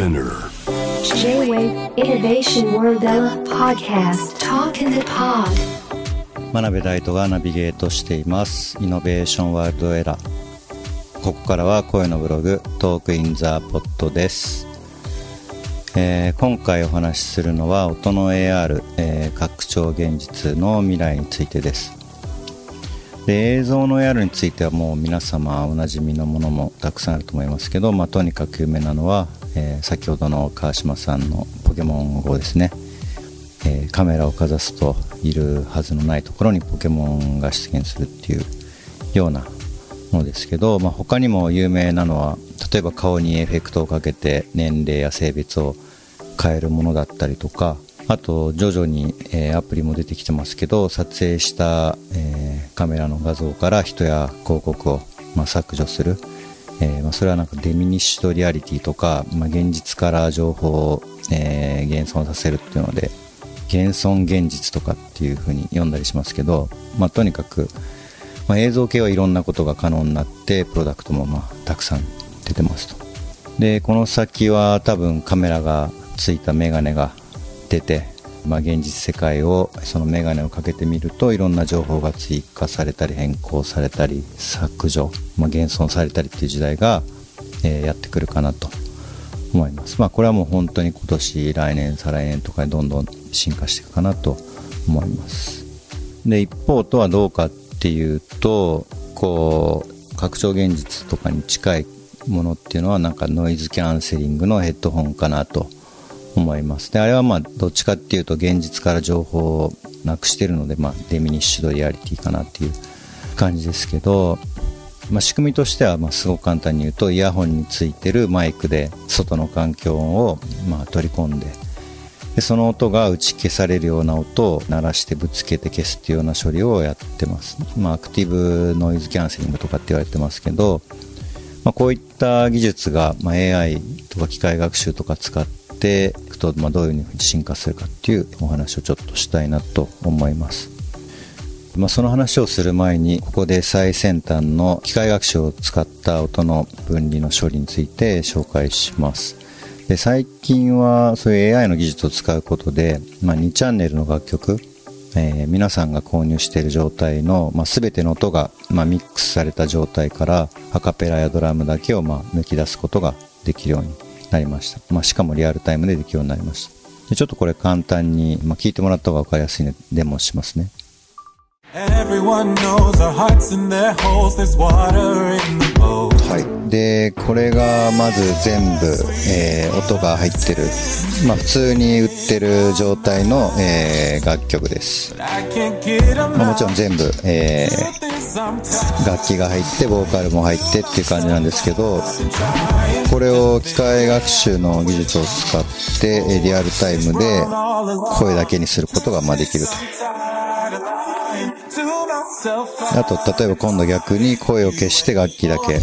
Spinner. J-Wave Innovation World Podcast. Talk in the Pod. 真鍋大斗がナビゲートしています。イノベーションワールドエラーここからは声のブログトークインザポットです、えー今回お話しするのは音の AR、えー拡張現実の未来についてです。で映像の AR についてはもう皆様おなじみのものもたくさんあると思いますけど、まあ、とにかく有名なのは、えー先ほどの川島さんのポケモン GO ですね。えーカメラをかざすといるはずのないところにポケモンが出現するっていうようなものですけど、まあ、他にも有名なのは例えば顔にエフェクトをかけて年齢や性別を変えるものだったりとかあと徐々に、えーアプリも出てきてますけど撮影した、えーカメラの画像から人や広告を、まあ、削除するえーまあ、それはなんかデミニッシュドリアリティとか、まあ、現実から情報を、えー現存させるっていうので現存現実とかっていう風に読んだりしますけど、まあ、とにかく、まあ、映像系はいろんなことが可能になってプロダクトもまあたくさん出てますと。でこの先は多分カメラがついたメガネが出て、まあ、現実世界をそのメガネをかけてみるといろんな情報が追加されたり変更されたり削除、まあ、現存されたりっていう時代が、えーやってくるかなと思います。まあこれはもう本当に今年来年再来年とかでどんどん進化していくかなと思います。で一方とはどうかっていうとこう拡張現実とかに近いものっていうのはなんかノイズキャンセリングのヘッドホンかなと思います。であれはまあどっちかっていうと現実から情報をなくしてるので、まあ、デミニッシュドリアリティかなっていう感じですけど、まあ、仕組みとしてはまあすごく簡単に言うとイヤホンについてるマイクで外の環境音をまあ取り込んででその音が打ち消されるような音を鳴らしてぶつけて消すっていうような処理をやってます、まあ、アクティブノイズキャンセリングとかって言われてますけど、まあ、こういった技術が、まあ、AI とか機械学習とか使ってと、まあ、どういうふうに進化するかっていうお話をちょっとしたいなと思います。まあ、その話をする前にここで最先端の機械学習を使った音の分離の処理について紹介します。で最近はそういう AI の技術を使うことで、まあ、2チャンネルの楽曲、えー皆さんが購入している状態の、まあ、全ての音が、まあ、ミックスされた状態からアカペラやドラムだけを、まあ、抜き出すことができるようになりました、まあ、しかもリアルタイムでできるようになりましたでちょっとこれ簡単に、まあ、聞いてもらった方が分かりやすいのでデモしますね Everyone knows our hearts in their holes. There's water in the bowl. はい、でこれがまず全部、えー音が入ってる、まあ、普通に売ってる状態の、えー楽曲です、まあ、もちろん全部、えー楽器が入ってボーカルも入ってっていう感じなんですけどこれを機械学習の技術を使ってリアルタイムで声だけにすることがまできると。あと例えば今度逆に声を消して楽器だけ。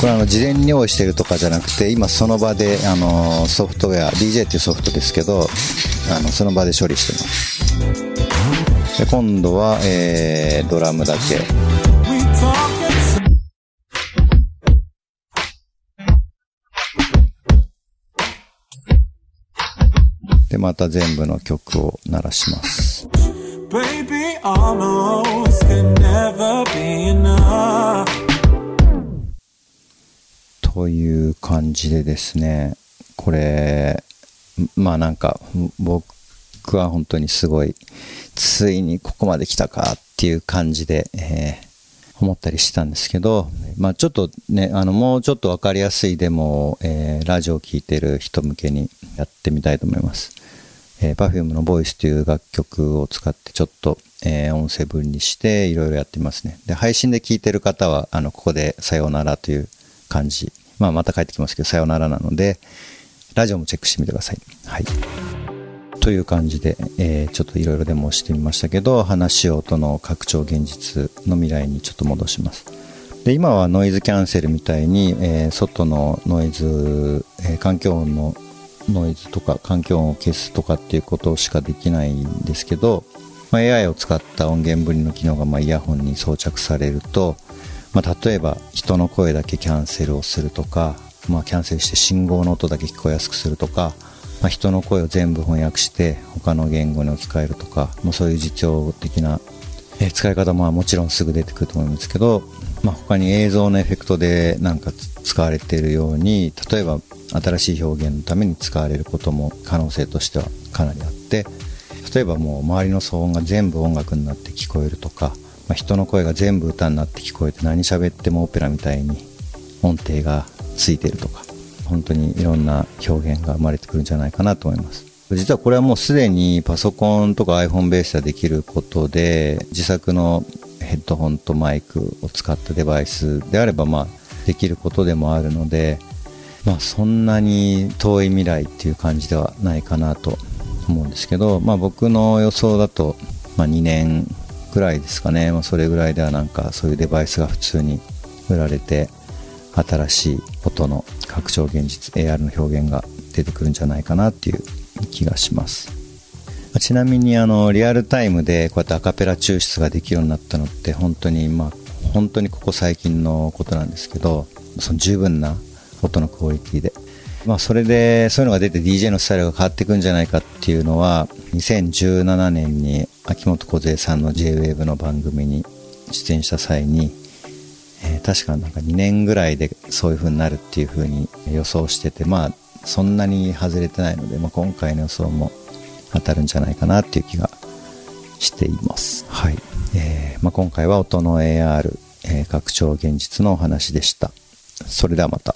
これあの事前に用意してるとかじゃなくて今その場であのソフトウェア DJ っていうソフトですけどあのその場で処理してます。で今度は、えードラムだけ。でまた全部の曲を鳴らします baby almost can never be enough. という感じでですねこれまあなんか僕は本当にすごいついにここまで来たかっていう感じで、えー思ったりしたんですけど、まあ、ちょっとねあのもうちょっと分かりやすいデモを、えーラジオを聴いてる人向けにやってみたいと思います。えー、Perfume の Voice という楽曲を使ってちょっと、えー音声分離していろいろやってますね。で、配信で聞いてる方は、あの、ここでさようならという感じ。まあ、また帰ってきますけど、さようならなので、ラジオもチェックしてみてください。はい。という感じで、えーちょっといろいろデモしてみましたけど、話を音の拡張現実の未来にちょっと戻します。で今はノイズキャンセルみたいに、えー外のノイズ、えー環境音のノイズとか環境音を消すとかっていうことしかできないんですけど、まあ、AI を使った音源分離の機能がまイヤホンに装着されると、まあ、例えば人の声だけキャンセルをするとか、まあ、キャンセルして信号の音だけ聞こえやすくするとか、ま、人の声を全部翻訳して他の言語に置き換えるとか、まあ、そういう実用的な使い方ももちろんすぐ出てくると思うんですけど、まあ、他に映像のエフェクトでなんか使われているように例えば新しい表現のために使われることも可能性としてはかなりあって例えばもう周りの騒音が全部音楽になって聞こえるとか、まあ、人の声が全部歌になって聞こえて何喋ってもオペラみたいに音程がついてるとか本当にいろんな表現が生まれてくるんじゃないかなと思います。実はこれはもうすでにパソコンとか iPhone ベースでできることで自作のヘッドホンとマイクを使ったデバイスであればまあできることでもあるのでまあそんなに遠い未来っていう感じではないかなと思うんですけどまあ僕の予想だとまあ2年ぐらいですかね、まあ、それぐらいではなんかそういうデバイスが普通に売られて新しい音の拡張現実 AR の表現が出てくるんじゃないかなっていう気がします。ちなみにあのリアルタイムでこうやってアカペラ抽出ができるようになったのって本当にまあ本当にここ最近のことなんですけどその十分な音のクオリティでまあそれでそういうのが出て DJ のスタイルが変わっていくんじゃないかっていうのは2017年に秋元梢さんの JWAVE の番組に出演した際にえー、確かなんか2年ぐらいでそういう風になるっていう風に予想してて、まあ、そんなに外れてないので、まあ、今回の予想も当たるんじゃないかなっていう気がしています。はい。えー、まあ、今回は音の AR、えー、拡張現実のお話でした。それではまた。